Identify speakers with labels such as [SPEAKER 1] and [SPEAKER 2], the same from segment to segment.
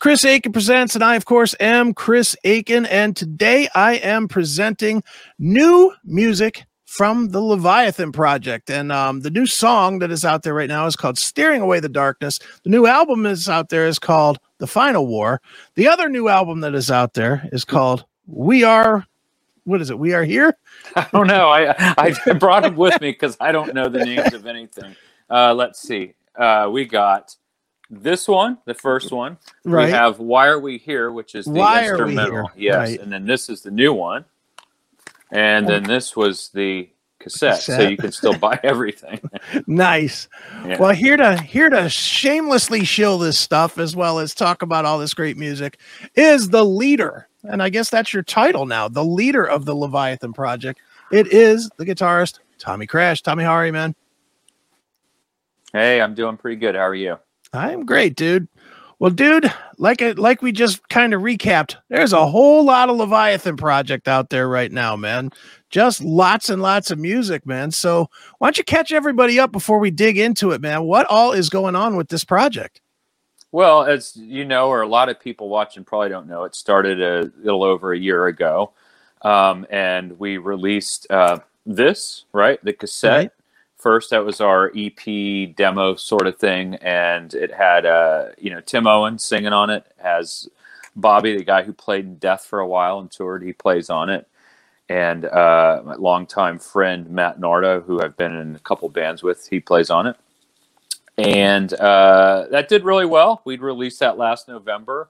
[SPEAKER 1] Chris Akin Presents, and I, of course, am Chris Akin. And today I am presenting new music from the Leviathan Project. And um, the new song that is out there right now is called Steering Away the Darkness. The new album is out there is called The Final War. The other new album that is out there is called We Are. What is it? We are here.
[SPEAKER 2] I don't know. I I brought them with me because I don't know the names of anything. Uh, let's see. Uh, we got this one, the first one.
[SPEAKER 1] Right.
[SPEAKER 2] We have "Why Are We Here," which is the
[SPEAKER 1] Why
[SPEAKER 2] instrumental. Yes,
[SPEAKER 1] Right.
[SPEAKER 2] and then this is the new one, and then this was the cassette, so you can still buy everything.
[SPEAKER 1] Nice.
[SPEAKER 2] Yeah.
[SPEAKER 1] Well, here to here to shamelessly shill this stuff as well as talk about all this great music is the leader, and I guess that's your title now, the leader of the Leviathan Project. It is the guitarist Tommy Krash. Tommy, how are you, man?
[SPEAKER 2] hey, I'm doing pretty good. How are you?
[SPEAKER 1] I'm great, dude. Well, dude, like it, like we just kind of recapped, there's a whole lot of Leviathan project out there right now, man. Just lots and lots of music, man. So why don't you catch everybody up before we dig into it, man? What all is going on with this project?
[SPEAKER 2] Well, as you know, or a lot of people watching probably don't know, it started a little over a year ago, um, and we released uh, this right, the cassette.
[SPEAKER 1] Right.
[SPEAKER 2] First, that was our EP demo sort of thing, and it had uh, you know Tim Owen singing on it. Has Bobby, the guy who played in Death for a while and toured, he plays on it, and uh, my longtime friend Matt Nardo, who I've been in a couple bands with, he plays on it and uh, that did really well. We'd released that last November,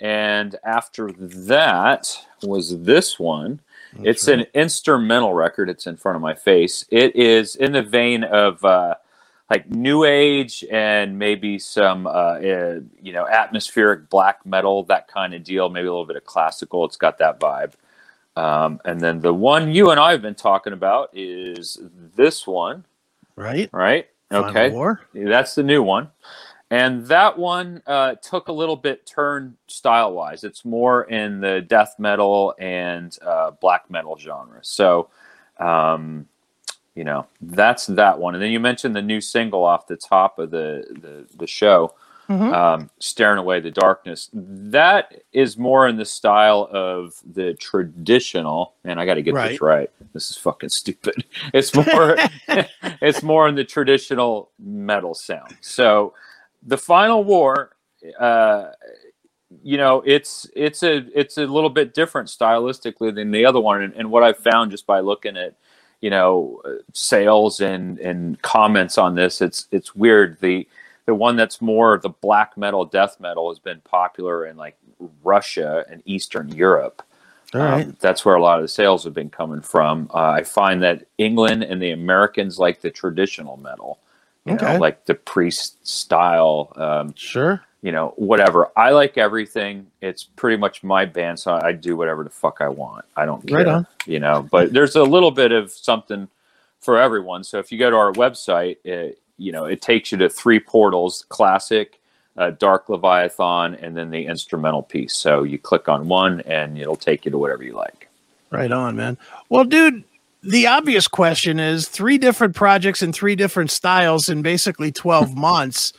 [SPEAKER 2] and after that was this one. It's an instrumental record. It's in front of my face. It is in the vein of uh, like new age and maybe some uh, uh, you know atmospheric black metal, that kind of deal. Maybe a little bit of classical. It's got that vibe. Um, and then the one you and I have been talking about is this one,
[SPEAKER 1] right.
[SPEAKER 2] right?
[SPEAKER 1] Final
[SPEAKER 2] Okay,
[SPEAKER 1] War.
[SPEAKER 2] that's the new one. And that one uh, took a little bit turn style wise. It's more in the death metal and uh, black metal genre. So, um, you know, that's that one. And then you mentioned the new single off the top of the, the, the show,
[SPEAKER 1] Mhm.
[SPEAKER 2] um, Staring Away the Darkness. That is more in the style of the traditional, and I got to get
[SPEAKER 1] Right.
[SPEAKER 2] this right. This is fucking stupid. It's more, it's more in the traditional metal sound. So, the final war uh you know it's it's a it's a little bit different stylistically than the other one and, and what i've found just by looking at you know sales and and comments on this it's it's weird the the one that's more the black metal death metal has been popular in like russia and eastern europe
[SPEAKER 1] All right.
[SPEAKER 2] um, that's where a lot of the sales have been coming from. Uh, I find that England and the Americans like the traditional metal, you
[SPEAKER 1] Okay.
[SPEAKER 2] know, like the priest style, um,
[SPEAKER 1] sure.
[SPEAKER 2] you know, whatever. I like everything. It's pretty much my band, so I do whatever the fuck I want. I don't care,
[SPEAKER 1] Right on.
[SPEAKER 2] you know. But there's a little bit of something for everyone. So if you go to our website, it, you know, it takes you to three portals: classic, uh, dark leviathan, and then the instrumental piece. So you click on one, and it'll take you to whatever you like.
[SPEAKER 1] Right on, man. Well, dude, the obvious question is three different projects in three different styles in basically 12 months.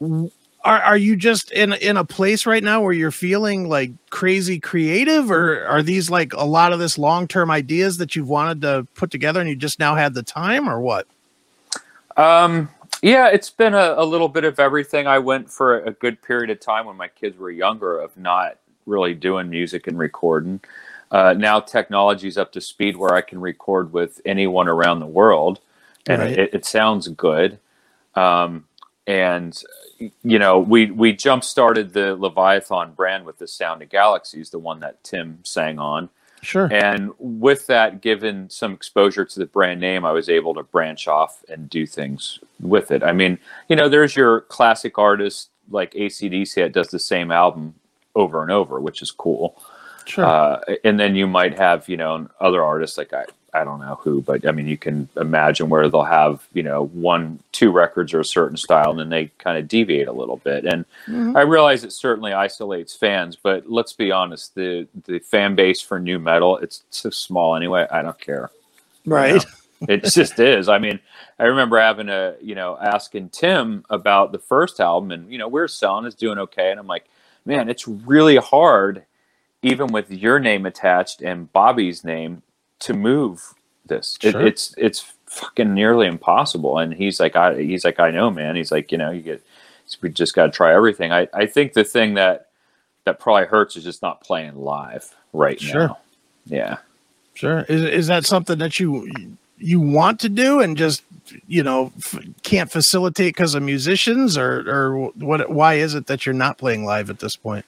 [SPEAKER 1] Are, are you just in in a place right now where you're feeling like crazy creative or are these like a lot of this long-term ideas that you've wanted to put together and you just now had the time or what?
[SPEAKER 2] Um, yeah, it's been a, a little bit of everything. I went for a good period of time when my kids were younger of not really doing music and recording. Uh, now technology's up to speed where I can record with anyone around the world, and
[SPEAKER 1] Right.
[SPEAKER 2] it, it sounds good. Um, and you know, we we jump started the Leviathan brand with the Sound of Galaxies, the one that Tim sang on.
[SPEAKER 1] Sure.
[SPEAKER 2] And with that, given some exposure to the brand name, I was able to branch off and do things with it. I mean, you know, there's your classic artist like ACDC that does the same album over and over, which is cool.
[SPEAKER 1] Sure.
[SPEAKER 2] Uh, and then you might have, you know, other artists like I, I don't know who, but I mean, you can imagine where they'll have, you know, one, two records or a certain style, and then they kind of deviate a little bit. And
[SPEAKER 1] Mhm.
[SPEAKER 2] I realize it certainly isolates fans, but let's be honest, the the fan base for new metal, it's so small anyway. I don't care.
[SPEAKER 1] right.
[SPEAKER 2] it just is. I mean, I remember having a, you know, asking Tim about the first album and, you know, we are selling, it's doing okay. And I'm like, man, it's really hard, even with your name attached and Bobby's name, to move this. Sure. It, it's, it's fucking nearly impossible. And he's like, I, he's like, I know, man. He's like, you know, you get, we just got to try everything. I, I think the thing that, that probably hurts is just not playing live right sure. now. Yeah.
[SPEAKER 1] Sure. Is, is that something that you, you want to do and just you know f- can't facilitate because of musicians or or what why is it that you're not playing live at this point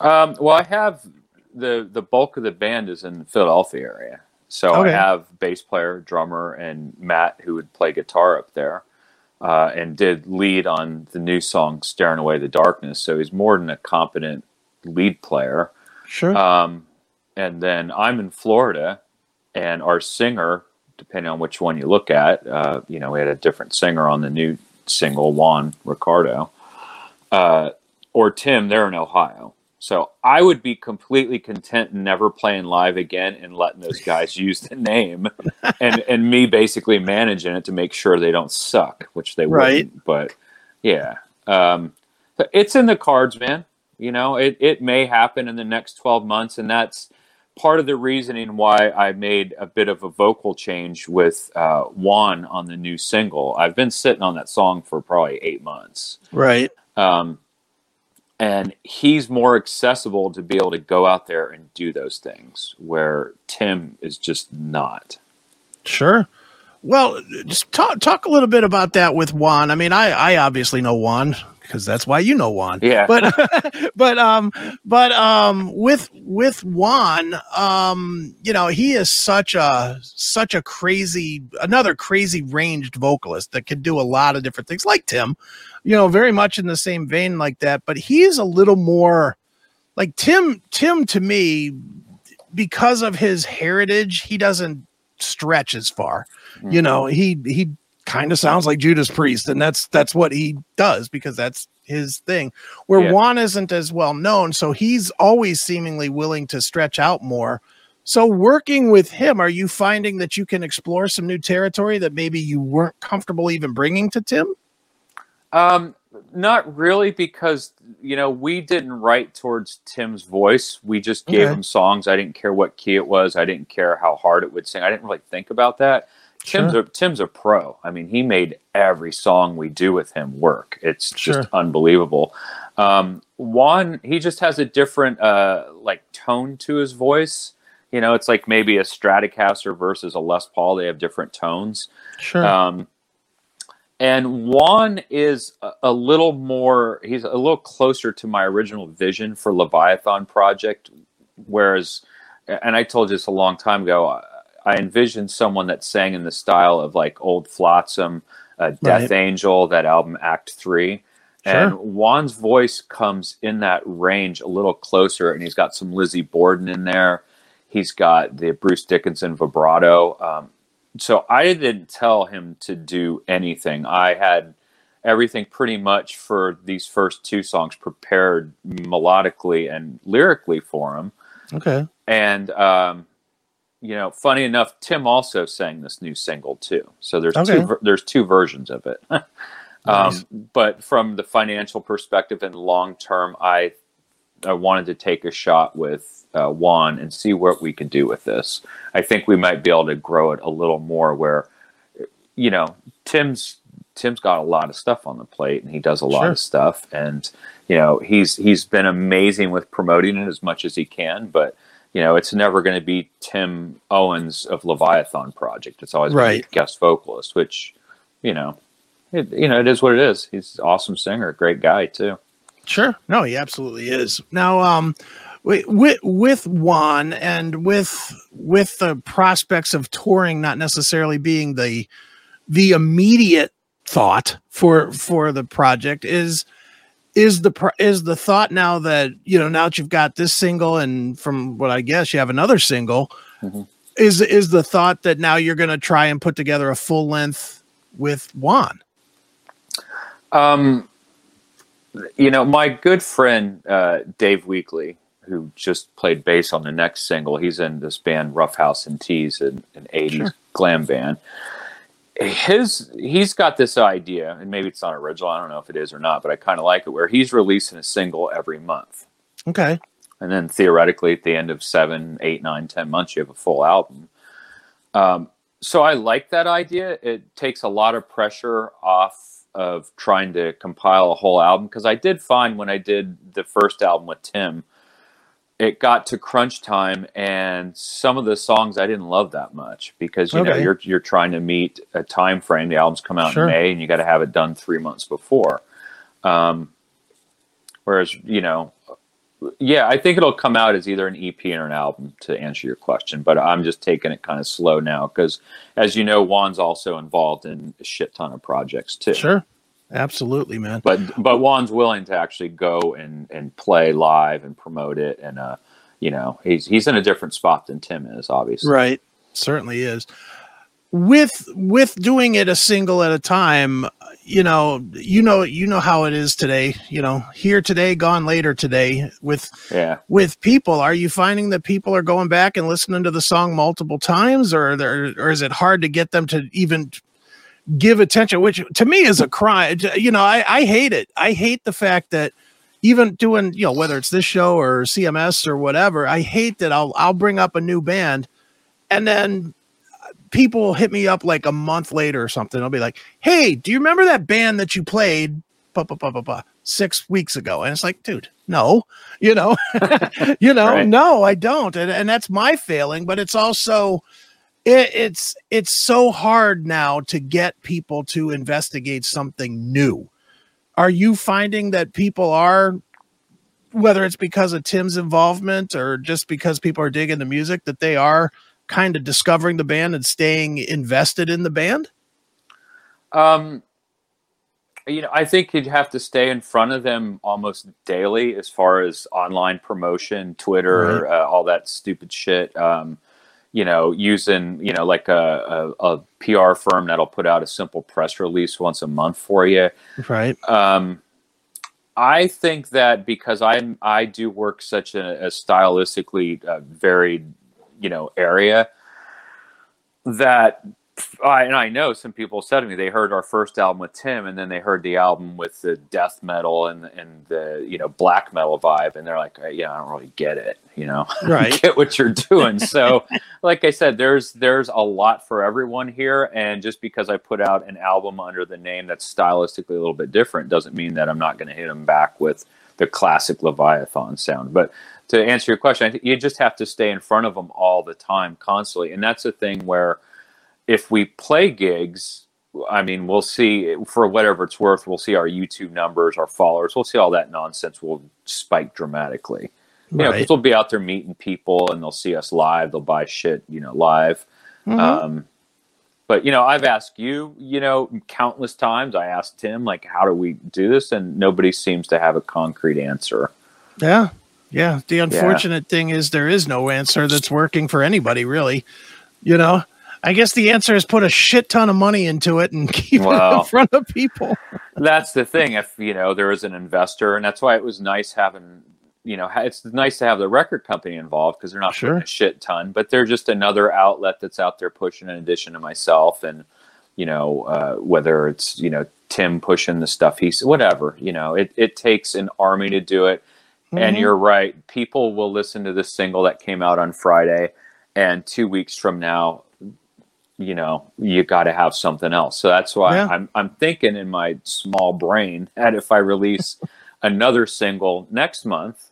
[SPEAKER 2] um, well i have the the bulk of the band is in the philadelphia area so okay. i have bass player drummer and matt who would play guitar up there uh, and did lead on the new song staring away the darkness so he's more than a competent lead player
[SPEAKER 1] sure
[SPEAKER 2] um, and then i'm in florida and our singer depending on which one you look at. Uh, you know, we had a different singer on the new single, Juan Ricardo, uh, or Tim. They're in Ohio, so I would be completely content never playing live again and letting those guys use the name, and and me basically managing it to make sure they don't suck, which they right. wouldn't. But yeah, um, it's in the cards, man. You know, it it may happen in the next twelve months, and that's part of the reasoning why I made a bit of a vocal change with uh, Juan on the new single. I've been sitting on that song for probably eight months.
[SPEAKER 1] Right.
[SPEAKER 2] Um, and he's more accessible to be able to go out there and do those things where Tim is just not.
[SPEAKER 1] Sure. Well, just talk talk a little bit about that with Juan. I mean, I I obviously know Juan because that's why you know Juan.
[SPEAKER 2] Yeah.
[SPEAKER 1] But but um but um with with Juan, um, you know, he is such a such a crazy another crazy ranged vocalist that can do a lot of different things, like Tim, you know, very much in the same vein like that. But he's a little more like Tim, Tim to me, because of his heritage, he doesn't stretch as far. Mm-hmm. You know, he he kind of sounds like Judas Priest, and that's that's what he does because that's his thing. Where yeah. Juan isn't as well known, so he's always seemingly willing to stretch out more. So working with him, are you finding that you can explore some new territory that maybe you weren't comfortable even bringing to Tim?
[SPEAKER 2] Um, not really, because you know we didn't write towards Tim's voice. We just gave okay. him songs. I didn't care what key it was. I didn't care how hard it would sing. I didn't really think about that. Tim's sure. a Tim's a pro. I mean, he made every song we do with him work. It's just sure. unbelievable. Um, Juan, he just has a different uh, like tone to his voice. You know, it's like maybe a Stratocaster versus a Les Paul. They have different tones.
[SPEAKER 1] Sure.
[SPEAKER 2] Um, and Juan is a, a, little more. He's a little closer to my original vision for Leviathan Project. Whereas, and I told you this a long time ago. I envisioned someone that sang in the style of like Old Flotsam, uh, Death right. Angel, that album Act Three. Sure. And Juan's voice comes in that range a little closer, and he's got some Lizzie Borden in there. He's got the Bruce Dickinson vibrato. Um, so I didn't tell him to do anything. I had everything pretty much for these first two songs prepared melodically and lyrically for him.
[SPEAKER 1] Okay.
[SPEAKER 2] And um, you know, funny enough, Tim also sang this new single too. So there's okay. two there's two versions of it. nice. um, but from the financial perspective and long term, I I wanted to take a shot with uh, Juan and see what we could do with this. I think we might be able to grow it a little more. Where, you know, Tim's Tim's got a lot of stuff on the plate and he does a lot sure. of stuff, and you know he's he's been amazing with promoting it as much as he can, but you know, it's never going to be Tim Owens of Leviathan Project. It's always right. guest vocalist, which, you know, it, you know, it is what it is. He's an awesome singer, great guy too.
[SPEAKER 1] Sure. No, he absolutely is. Now, um, with with Juan and with with the prospects of touring not necessarily being the the immediate thought for for the project is is the is the thought now that you know now that you've got this single and from what I guess you have another single mm-hmm. is is the thought that now you're going to try and put together a full length with Juan?
[SPEAKER 2] Um, you know, my good friend uh, Dave Weekly, who just played bass on the next single, he's in this band Roughhouse and Tease, an, an '80s sure. glam band. His he's got this idea, and maybe it's not original. I don't know if it is or not, but I kind of like it. Where he's releasing a single every month.
[SPEAKER 1] Okay.
[SPEAKER 2] And then theoretically, at the end of seven, eight, nine, ten months, you have a full album. Um, so I like that idea. It takes a lot of pressure off of trying to compile a whole album because I did find when I did the first album with Tim, it got to crunch time and some of the songs I didn't love that much because you okay. know you're you're trying to meet a time frame. The albums come out sure. in May and you got to have it done three months before. Um, whereas you know yeah, I think it'll come out as either an EP or an album to answer your question, but I'm just taking it kind of slow now because, as you know, Juan's also involved in a shit ton of projects too.
[SPEAKER 1] Sure, absolutely, man.
[SPEAKER 2] But but Juan's willing to actually go and and play live and promote it, and uh, you know, he's he's in a different spot than Tim is, obviously.
[SPEAKER 1] Right, certainly is. With with doing it a single at a time, you know, you know, you know how it is today. You know, here today, gone later today. With
[SPEAKER 2] yeah,
[SPEAKER 1] with people, are you finding that people are going back and listening to the song multiple times, or there, or is it hard to get them to even give attention? Which to me is a crime. You know, I I hate it. I hate the fact that even doing you know whether it's this show or CMS or whatever, I hate that I'll I'll bring up a new band, and then uh, people hit me up like a month later or something. I'll be like, "Hey, do you remember that band that you played bah, bah, bah, six weeks ago?" And it's like, dude, no, you know, you know, right. no, I don't, and and that's my failing. But it's also it, it's it's so hard now to get people to investigate something new. Are you finding that people are whether it's because of Tim's involvement or just because people are digging the music that they are kind of discovering the band and staying invested in the band?
[SPEAKER 2] Um, you know, I think you'd have to stay in front of them almost daily as far as online promotion, Twitter, right. uh, all that stupid shit. Um, you know, using you know like a, a, a, PR firm that'll put out a simple press release once a month for you.
[SPEAKER 1] Right.
[SPEAKER 2] Um, I think that because I'm I do work such a, a stylistically uh, varied you know area that I, and I know some people said to me they heard our first album with Tim, and then they heard the album with the death metal and and the you know black metal vibe, and they're like, uh, yeah, I don't really get it, you know,
[SPEAKER 1] right?
[SPEAKER 2] get what you're doing. so, like I said, there's there's a lot for everyone here, and just because I put out an album under the name that's stylistically a little bit different doesn't mean that I'm not going to hit them back with the classic Leviathan sound. But to answer your question, you just have to stay in front of them all the time, constantly. And that's a thing where if we play gigs, I mean, we'll see for whatever it's worth, we'll see our YouTube numbers, our followers, we'll see all that nonsense will spike dramatically. You right. know, because we'll be out there meeting people and they'll see us live, they'll buy shit, you know, live. Mm-hmm. Um, but you know, I've asked you, you know, countless times. I asked Tim, like, how do we do this? And nobody seems to have a concrete answer.
[SPEAKER 1] Yeah, yeah. The unfortunate yeah. thing is there is no answer that's working for anybody, really. You know, I guess the answer is put a shit ton of money into it and keep well, it in front of people.
[SPEAKER 2] that's the thing. If you know there is an investor, and that's why it was nice having. You know, it's nice to have the record company involved because they're not sure. a shit ton, but they're just another outlet that's out there pushing. In addition to myself, and you know, uh, whether it's you know Tim pushing the stuff he's whatever. You know, it it takes an army to do it Mm-hmm. And you're right. People will listen to this single that came out on Friday, and two weeks from now, you know, you got to have something else. So that's why yeah. I'm I'm thinking in my small brain that if I release another single next month,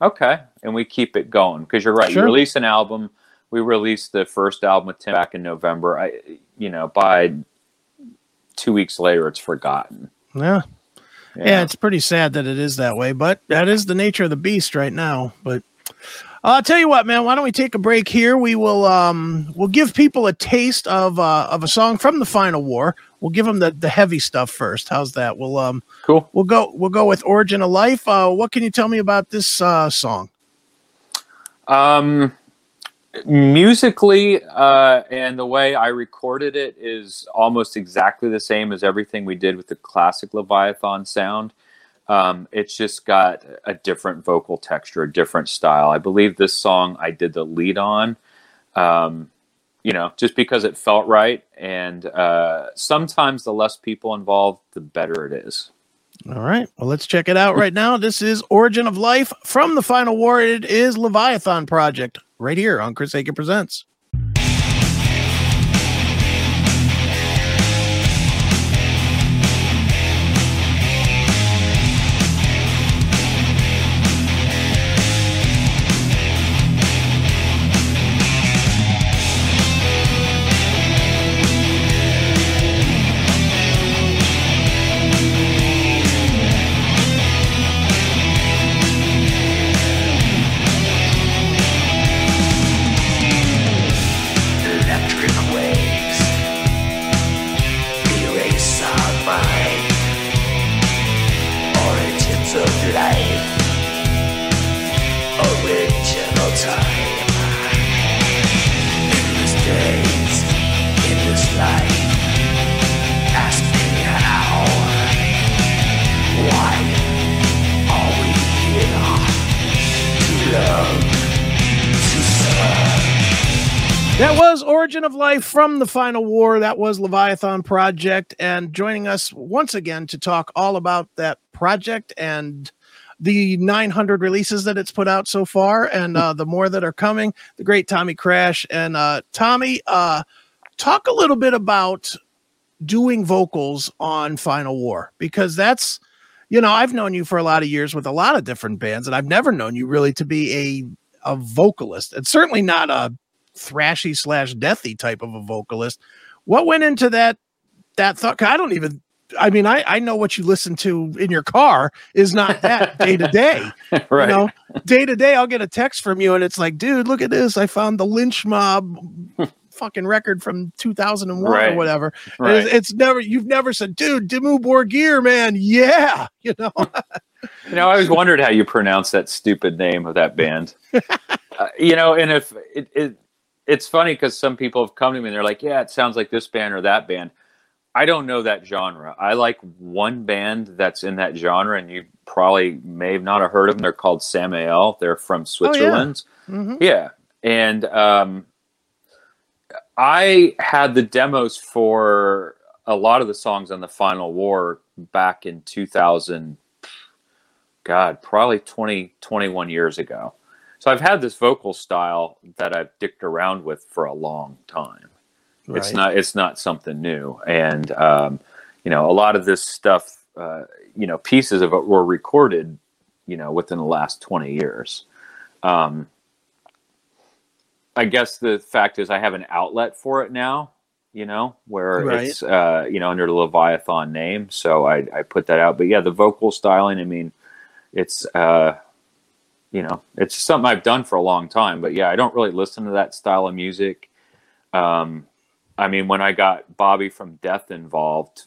[SPEAKER 2] okay, and we keep it going because you're right. Sure. You release an album. We released the first album with Tim back in November. I, you know, by two weeks later, it's forgotten.
[SPEAKER 1] Yeah. Yeah. yeah. it's pretty sad that it is that way, but that is the nature of the beast right now. But I'll tell you what, man. Why don't we take a break here? We will um we'll give people a taste of uh of a song from the Final War. We'll give them the the heavy stuff first. How's that? We'll um
[SPEAKER 2] cool.
[SPEAKER 1] We'll go we'll go with Origin of Life. Uh, what can you tell me about this uh, song?
[SPEAKER 2] Um, musically uh, and the way I recorded it is almost exactly the same as everything we did with the classic Leviathan sound. Um, it's just got a different vocal texture, a different style. I believe this song I did the lead on. Um, you know, just because it felt right. And uh, sometimes the less people involved, the better it is.
[SPEAKER 1] All right. Well, let's check it out right now. This is Origin of Life from the Final War. It is Leviathan Project right here on Chris Akin Presents. Origin of Life from the Final War. That was Leviathan Project. And joining us once again to talk all about that project and the 900 releases that it's put out so far and uh, the more that are coming, the great Tommy Krash. And uh, Tommy, uh, talk a little bit about doing vocals on Final War because that's, you know, I've known you for a lot of years with a lot of different bands, and I've never known you really to be a, a vocalist and certainly not a thrashy slash deathy type of a vocalist. What went into that that thought? I don't even. I mean, I I know what you listen to in your car is not that day to day.
[SPEAKER 2] right.
[SPEAKER 1] You know, day to day, I'll get a text from you, and it's like, dude, look at this! I found the Lynch Mob fucking record from 2001 or whatever.
[SPEAKER 2] Right.
[SPEAKER 1] It's, it's never you've never said, dude, Dimmu Borgir, man, yeah, you know.
[SPEAKER 2] You know, I always wondered how you pronounce that stupid name of that band. uh, you know, and if it, it it's funny because some people have come to me and they're like, "Yeah, it sounds like this band or that band." I don't know that genre. I like one band that's in that genre, and you probably may have not have heard of them. They're called Samael. They're from Switzerland.
[SPEAKER 1] Mhm.
[SPEAKER 2] Yeah, and um, I had the demos for a lot of the songs on the Final War back in 2000. God, probably 20, 21 years ago. So I've had this vocal style that I've dicked around with for a long time. It's not it's not something new, and um, you know a lot of this stuff, uh, you know, pieces of it were recorded, you know, within the last twenty years. Um, I guess the fact is I have an outlet for it now, you know, where
[SPEAKER 1] Right.
[SPEAKER 2] it's uh, you know under the Leviathan name, so I, I put that out. But yeah, the vocal styling, I mean, it's uh, you know, it's something I've done for a long time. But yeah, I don't really listen to that style of music. Um, I mean, when I got Bobby from Death involved,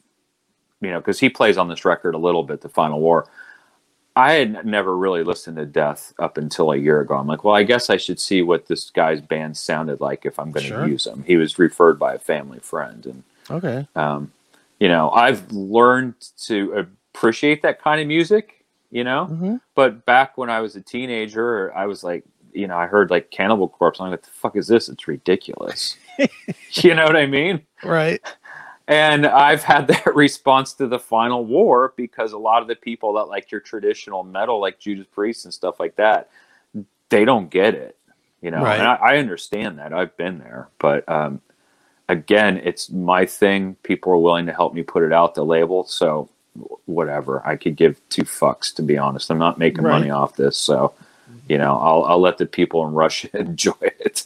[SPEAKER 2] you know, because he plays on this record a little bit, The Final War. I had never really listened to Death up until a year ago. I'm like, well, I guess I should see what this guy's band sounded like if I'm going to
[SPEAKER 1] Sure.
[SPEAKER 2] use him. He was referred by a family friend, and
[SPEAKER 1] Okay.
[SPEAKER 2] um, you know, I've learned to appreciate that kind of music. You know,
[SPEAKER 1] Mhm.
[SPEAKER 2] but back when I was a teenager, I was like, you know, I heard like Cannibal Corpse. I'm like, the fuck is this? It's ridiculous. you know what I mean?
[SPEAKER 1] Right.
[SPEAKER 2] And I've had that response to the final war because a lot of the people that like your traditional metal, like Judas Priest and stuff like that, they don't get it. You know,
[SPEAKER 1] Right.
[SPEAKER 2] and I, I understand that. I've been there, but um, again, it's my thing. People are willing to help me put it out the label, so whatever. I could give two fucks to be honest. I'm not making
[SPEAKER 1] Right.
[SPEAKER 2] money off this, so you know, I'll I'll let the people in Russia enjoy it.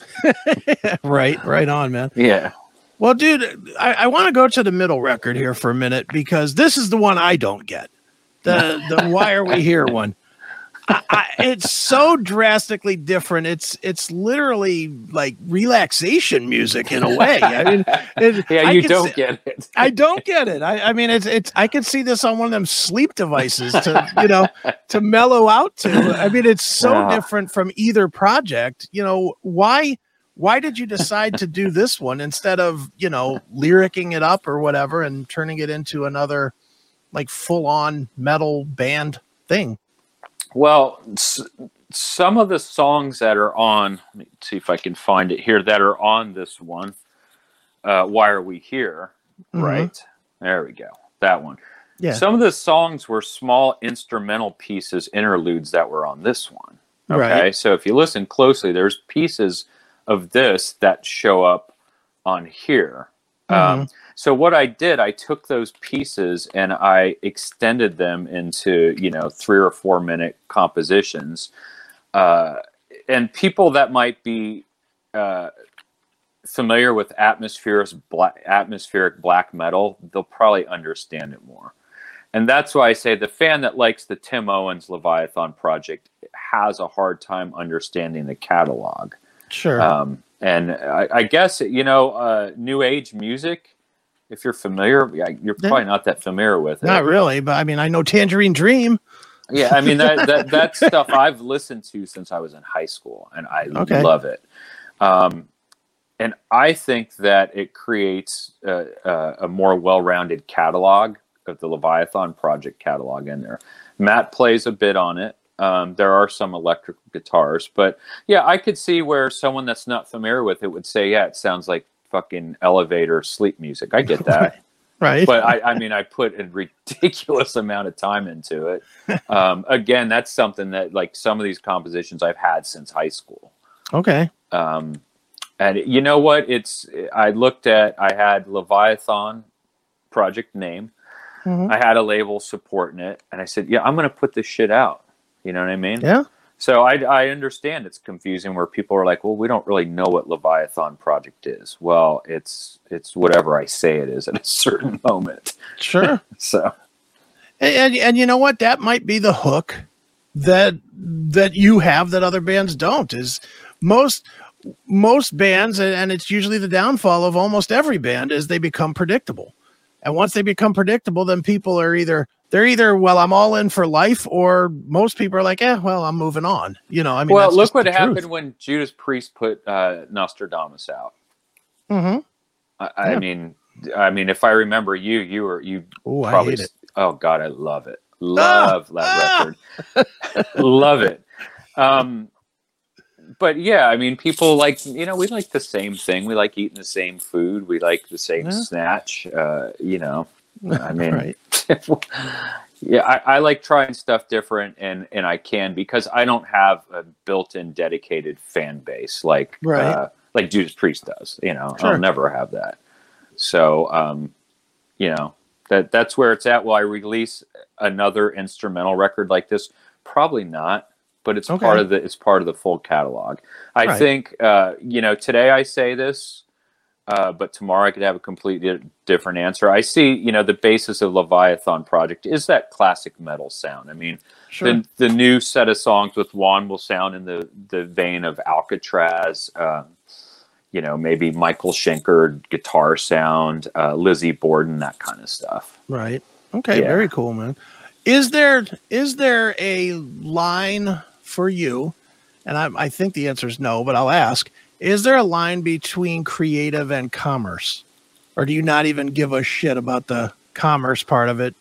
[SPEAKER 1] right. Right on, man.
[SPEAKER 2] yeah.
[SPEAKER 1] Well, dude, I, I want to go to the middle record here for a minute because this is the one I don't get. The the why are we here one. I, it's so drastically different. It's it's literally like relaxation music in a way. I mean, it,
[SPEAKER 2] Yeah,
[SPEAKER 1] I
[SPEAKER 2] you don't
[SPEAKER 1] see-
[SPEAKER 2] get it.
[SPEAKER 1] I don't get it. I, I mean, it's it's. I could see this on one of them sleep devices to you know to mellow out to. I mean, it's so
[SPEAKER 2] Yeah.
[SPEAKER 1] different from either project. You know why? Why did you decide to do this one instead of you know lyricing it up or whatever and turning it into another like full on metal band thing?
[SPEAKER 2] Well, some of the songs that are on let me see if i can find it here that are on this one uh, why are we here
[SPEAKER 1] Mhm.
[SPEAKER 2] right there we go that one
[SPEAKER 1] Yeah.
[SPEAKER 2] some of the songs were small instrumental pieces interludes that were on this one okay
[SPEAKER 1] Right.
[SPEAKER 2] so if you listen closely there's pieces of this that show up on here um, so what i did i took those pieces and i extended them into you know three or four minute compositions uh, and people that might be uh, familiar with atmospheric black, atmospheric black metal, they'll probably understand it more. And that's why I say the fan that likes the Tim Owens Leviathan project has a hard time understanding the catalog.
[SPEAKER 1] Sure.
[SPEAKER 2] Um, and I, I guess you know, uh, new age music. If you're familiar, you're probably not that familiar with it.
[SPEAKER 1] Not really, but I mean, I know Tangerine Dream.
[SPEAKER 2] Yeah, I mean that that that stuff I've listened to since I was in high school, and I
[SPEAKER 1] Okay.
[SPEAKER 2] love it. Um, and I think that it creates a, a, a more well-rounded catalog of the Leviathan Project catalog in there. Matt plays a bit on it. Um, there are some electric guitars, but yeah, I could see where someone that's not familiar with it would say, "Yeah, it sounds like fucking elevator sleep music." I get that
[SPEAKER 1] Right.
[SPEAKER 2] but I, I mean, I put a ridiculous amount of time into it. Um, again, that's something that like some of these compositions I've had since high school.
[SPEAKER 1] okay.
[SPEAKER 2] Um, and you know what? It's I looked at I had Leviathan project name.
[SPEAKER 1] Mhm.
[SPEAKER 2] I had a label supporting it, and I said, "Yeah, I'm going to put this shit out." You know what I mean?
[SPEAKER 1] Yeah.
[SPEAKER 2] So I, I understand it's confusing where people are like, well, we don't really know what Leviathan Project is. Well, it's it's whatever I say it is at a certain moment.
[SPEAKER 1] Sure.
[SPEAKER 2] So
[SPEAKER 1] and, and and you know what? That might be the hook that that you have that other bands don't. Is most most bands, and- and it's usually the downfall of almost every band, is they become predictable. And once they become predictable, then people are either they're either well, I'm all in for life, or most people are like, yeah well, I'm moving on. You know, I mean,
[SPEAKER 2] well, look what happened
[SPEAKER 1] truth.
[SPEAKER 2] when Judas Priest put uh, Nostradamus out.
[SPEAKER 1] Mhm.
[SPEAKER 2] I, I
[SPEAKER 1] Yeah.
[SPEAKER 2] mean, I mean, if I remember you, you were you
[SPEAKER 1] Ooh, I
[SPEAKER 2] probably. Oh God, I love it. Love that
[SPEAKER 1] ah.
[SPEAKER 2] record. love it. Um, but yeah, I mean, people like you know we like the same thing. We like eating the same food. We like the same
[SPEAKER 1] Yeah.
[SPEAKER 2] snatch. Uh, you know, I mean,
[SPEAKER 1] right.
[SPEAKER 2] yeah, I, I like trying stuff different, and and I can because I don't have a built-in dedicated fan base like
[SPEAKER 1] Right.
[SPEAKER 2] uh, like Judas Priest does. You know,
[SPEAKER 1] Sure.
[SPEAKER 2] I'll never have that. So, um, you know, that that's where it's at. Will I release another instrumental record like this? Probably not. But it's
[SPEAKER 1] Okay.
[SPEAKER 2] part of the it's part of the full catalog. I
[SPEAKER 1] Right.
[SPEAKER 2] think uh, you know today I say this uh, but tomorrow I could have a completely different answer. I see, you know, the basis of Leviathan Project is that classic metal sound. I mean,
[SPEAKER 1] Sure.
[SPEAKER 2] the, the new set of songs with Juan will sound in the, the vein of Alcatrazz, um, you know, maybe Michael Schenker guitar sound, uh, Lizzie Borden, that kind of stuff.
[SPEAKER 1] Right. Okay.
[SPEAKER 2] Yeah.
[SPEAKER 1] Very cool, man. Is there is there a line for you? And I, I think the answer is no, but I'll ask. Is there a line between creative and commerce, or do you not even give a shit about the commerce part of it?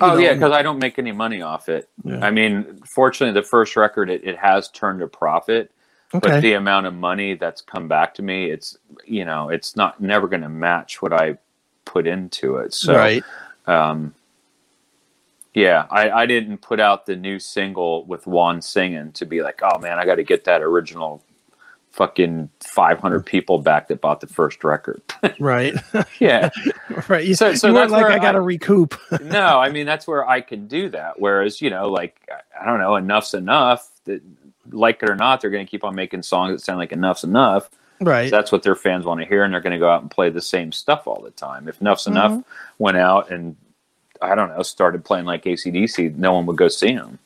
[SPEAKER 2] Oh
[SPEAKER 1] know,
[SPEAKER 2] yeah, because I don't make any money off it.
[SPEAKER 1] Yeah.
[SPEAKER 2] I mean, fortunately, the first record it, it has turned a profit, but the amount of money that's come back to me, it's you know, it's not never going to match what I put into it. So,
[SPEAKER 1] right.
[SPEAKER 2] um, yeah, I, I didn't put out the new single with Juan singing to be like, oh man, I got to get that original fucking 500 people back that bought the first record.
[SPEAKER 1] Right.
[SPEAKER 2] yeah.
[SPEAKER 1] right. You,
[SPEAKER 2] So- so
[SPEAKER 1] you
[SPEAKER 2] that's
[SPEAKER 1] like I got to recoup.
[SPEAKER 2] no, I mean that's where I can do that. Whereas you know, like I- don't know, Enuff Z'Nuff. That like it or not, they're going to keep on making songs that sound like Enuff Z'Nuff.
[SPEAKER 1] right.
[SPEAKER 2] That's what their fans want to hear, and they're going to go out and play the same stuff all the time. If Enuff Z'Nuff
[SPEAKER 1] Mm-hmm.
[SPEAKER 2] went out and I don't know, started playing like ACDC, no one would go see them.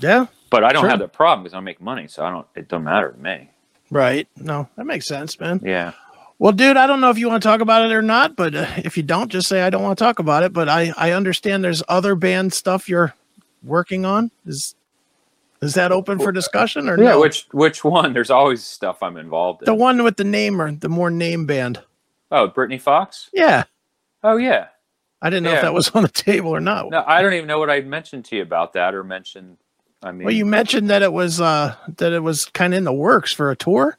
[SPEAKER 1] yeah.
[SPEAKER 2] But I don't
[SPEAKER 1] Sure.
[SPEAKER 2] have that problem because I make money, so I don't. It don't matter to me.
[SPEAKER 1] Right. No, that makes sense, man.
[SPEAKER 2] Yeah.
[SPEAKER 1] Well, dude, I don't know if you want to talk about it or not, but uh, if you don't, just say I don't want to talk about it. But I I understand there's other band stuff you're working on. Is is that open for discussion or
[SPEAKER 2] Yeah.
[SPEAKER 1] no?
[SPEAKER 2] Which which one? There's always stuff I'm involved in.
[SPEAKER 1] the one with the name or the more name band?
[SPEAKER 2] oh, Britny Fox.
[SPEAKER 1] Yeah,
[SPEAKER 2] Oh yeah.
[SPEAKER 1] I didn't know if that was on the table or not.
[SPEAKER 2] No, I don't even know what I mentioned to you about that or mentioned I mean,
[SPEAKER 1] Well, you mentioned that it was uh that it was kind of in the works for a tour.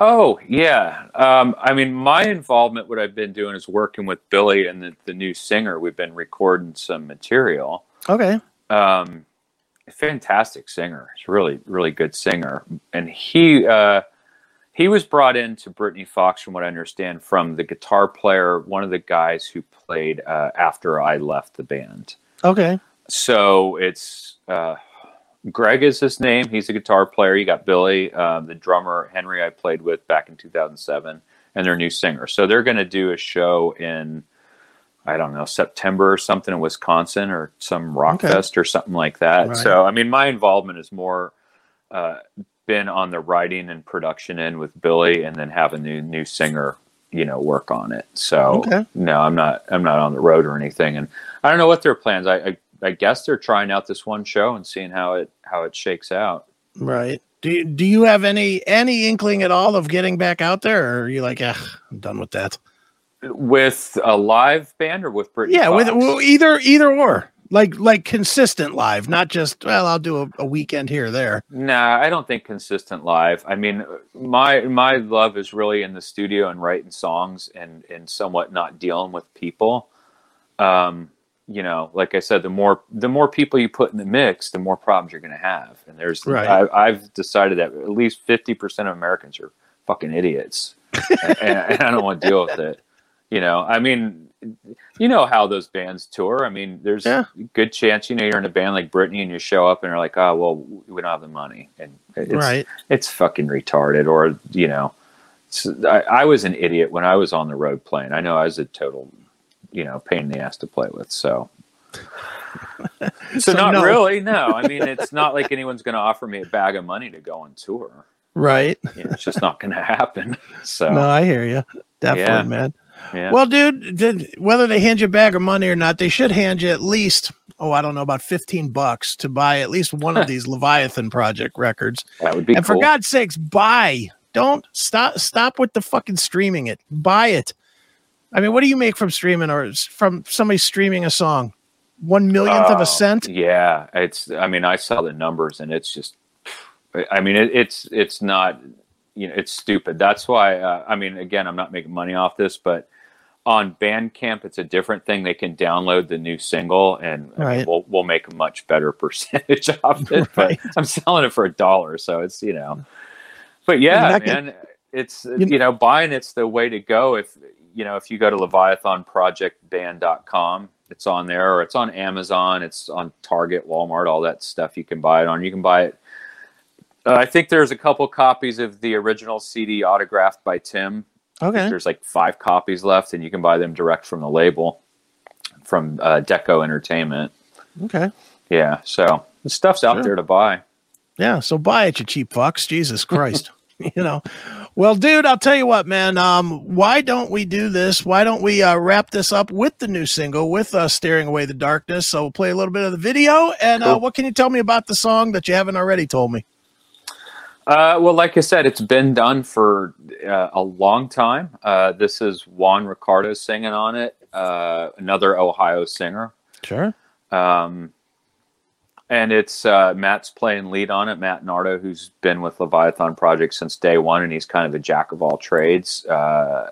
[SPEAKER 2] Oh yeah. Um, I mean, my involvement, what I've been doing is working with Billy and the, the new singer. We've been recording some material.
[SPEAKER 1] Okay.
[SPEAKER 2] Um, fantastic singer. He's really, really good singer. And he uh, he was brought in to Britny Fox, from what I understand, from the guitar player, one of the guys who played uh, after I left the band.
[SPEAKER 1] Okay.
[SPEAKER 2] So it's uh, Greg is his name. He's a guitar player. You got Billy, um, the drummer Henry I played with back in 2007, and their new singer. So they're going to do a show in I don't know September or something in Wisconsin or some rock
[SPEAKER 1] Okay.
[SPEAKER 2] fest or something like that.
[SPEAKER 1] Right.
[SPEAKER 2] So I mean, my involvement is more uh, been on the writing and production end with Billy, and then have a new new singer you know work on it. So
[SPEAKER 1] Okay.
[SPEAKER 2] no, I'm not I'm not on the road or anything, and I don't know what their plans. I, I I guess they're trying out this one show and seeing how it how it shakes out.
[SPEAKER 1] Right. Do you, do you have any any inkling at all of getting back out there, or are you like, ah, I'm done with that?
[SPEAKER 2] With a live band or with Britny?
[SPEAKER 1] Yeah, with well, either either or, like like consistent live, not just well, I'll do a, a weekend here or there.
[SPEAKER 2] Nah, I don't think consistent live. I mean, my my love is really in the studio and writing songs and and somewhat not dealing with people. Um, you know, like I said, the more the more people you put in the mix, the more problems you're going to have. And there's,
[SPEAKER 1] Right.
[SPEAKER 2] I, I've decided that at least fifty percent of Americans are fucking idiots, and, and I don't want to deal with it. You know, I mean, you know how those bands tour. I mean, there's
[SPEAKER 1] Yeah.
[SPEAKER 2] a good chance you know you're in a band like Britny and you show up and you're like, oh well, we don't have the money, and it's,
[SPEAKER 1] right.
[SPEAKER 2] it's fucking retarded. Or you know, I, I was an idiot when I was on the road playing. I know I was a total, you know, pain in the ass to play with. So. So,
[SPEAKER 1] So
[SPEAKER 2] not
[SPEAKER 1] no.
[SPEAKER 2] really, no. I mean, it's not like anyone's going to offer me a bag of money to go on tour.
[SPEAKER 1] Right.
[SPEAKER 2] You know, it's just not going to happen. So,
[SPEAKER 1] No, I hear you. Definitely,
[SPEAKER 2] Yeah.
[SPEAKER 1] man.
[SPEAKER 2] yeah.
[SPEAKER 1] Well, dude, did, whether they hand you a bag of money or not, they should hand you at least, oh, I don't know, about 15 bucks to buy at least one of these Leviathan Project records.
[SPEAKER 2] that would be
[SPEAKER 1] and
[SPEAKER 2] cool.
[SPEAKER 1] for God's sakes, buy. Don't stop stop with the fucking streaming it. Buy it. I mean, what do you make from streaming or from somebody streaming a song? One millionth of
[SPEAKER 2] Oh,
[SPEAKER 1] a cent?
[SPEAKER 2] Yeah, it's. I mean, I saw the numbers, and it's just. I mean, it, it's it's not. You know, it's stupid. That's why. Uh, I mean, again, I'm not making money off this, but on Bandcamp, it's a different thing. They can download the new single, and I mean, we'll we'll make a much better percentage off it.
[SPEAKER 1] Right.
[SPEAKER 2] But I'm selling it for a dollar, so it's you know. But yeah, man, it's
[SPEAKER 1] You-
[SPEAKER 2] you know buying it's the way to go. If you know if you go to leviathanprojectband.com, it's on there, or it's on Amazon, it's on Target, Walmart, all that stuff. You can buy it on. You can buy it. Uh, I think there's a couple copies of the original CD autographed by Tim.
[SPEAKER 1] Okay.
[SPEAKER 2] There's like five copies left, and you can buy them direct from the label from uh, Deco Entertainment.
[SPEAKER 1] Okay.
[SPEAKER 2] Yeah, so the stuff's out
[SPEAKER 1] Sure.
[SPEAKER 2] there to buy.
[SPEAKER 1] Yeah, so buy it, you cheap fucks. Jesus Christ. you know. Well, dude, I'll tell you what, man. Um, why don't we do this? Why don't we uh, wrap this up with the new single, with uh, "Staring Away the Darkness"? So we'll play a little bit of the video, and uh, what can you tell me about the song that you haven't already told me?
[SPEAKER 2] Uh, well, like I said, it's been done for uh, a long time. Uh, this is Juan Ricardo singing on it, uh, another Ohio singer.
[SPEAKER 1] Sure.
[SPEAKER 2] Um, and it's uh, Matt's playing lead on it. Matt Nardo, who's been with Leviathan Project since day one, and he's kind of a jack of all trades. Uh,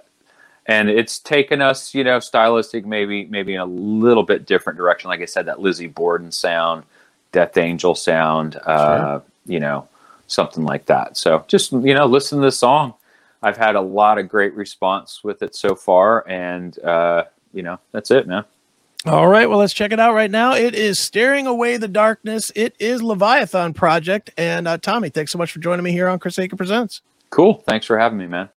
[SPEAKER 2] and it's taken us, you know, stylistic, maybe maybe in a little bit different direction. Like I said, that Lizzie Borden sound, Death Angel sound, uh, you know, something like that. So just you know, listen to the song. I've had a lot of great response with it so far, and uh, you know, that's it, man.
[SPEAKER 1] All right, well, let's check it out right now. It is Staring Away the Darkness. It is Leviathan Project. And uh, Tommy, thanks so much for joining me here on Chris Akin Presents.
[SPEAKER 2] Cool. Thanks for having me, man.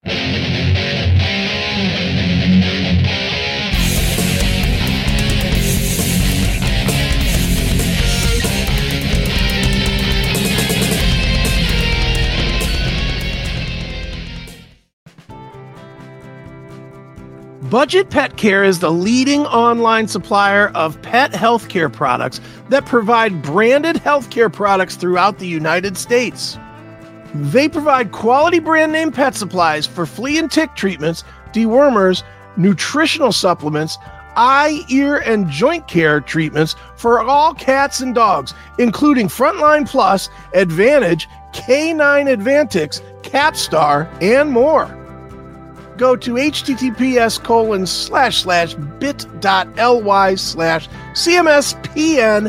[SPEAKER 1] Budget Pet Care is the leading online supplier of pet healthcare products that provide branded healthcare products throughout the United States. They provide quality brand name pet supplies for flea and tick treatments, dewormers, nutritional supplements, eye, ear, and joint care treatments for all cats and dogs, including Frontline Plus, Advantage, K9 Advantix, Capstar, and more. Go to https colon slash slash bit.ly slash cmspnbpc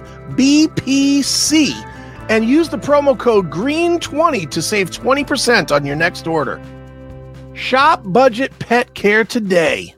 [SPEAKER 1] and use the promo code GREEN20 to save 20% on your next order. Shop Budget Pet Care today.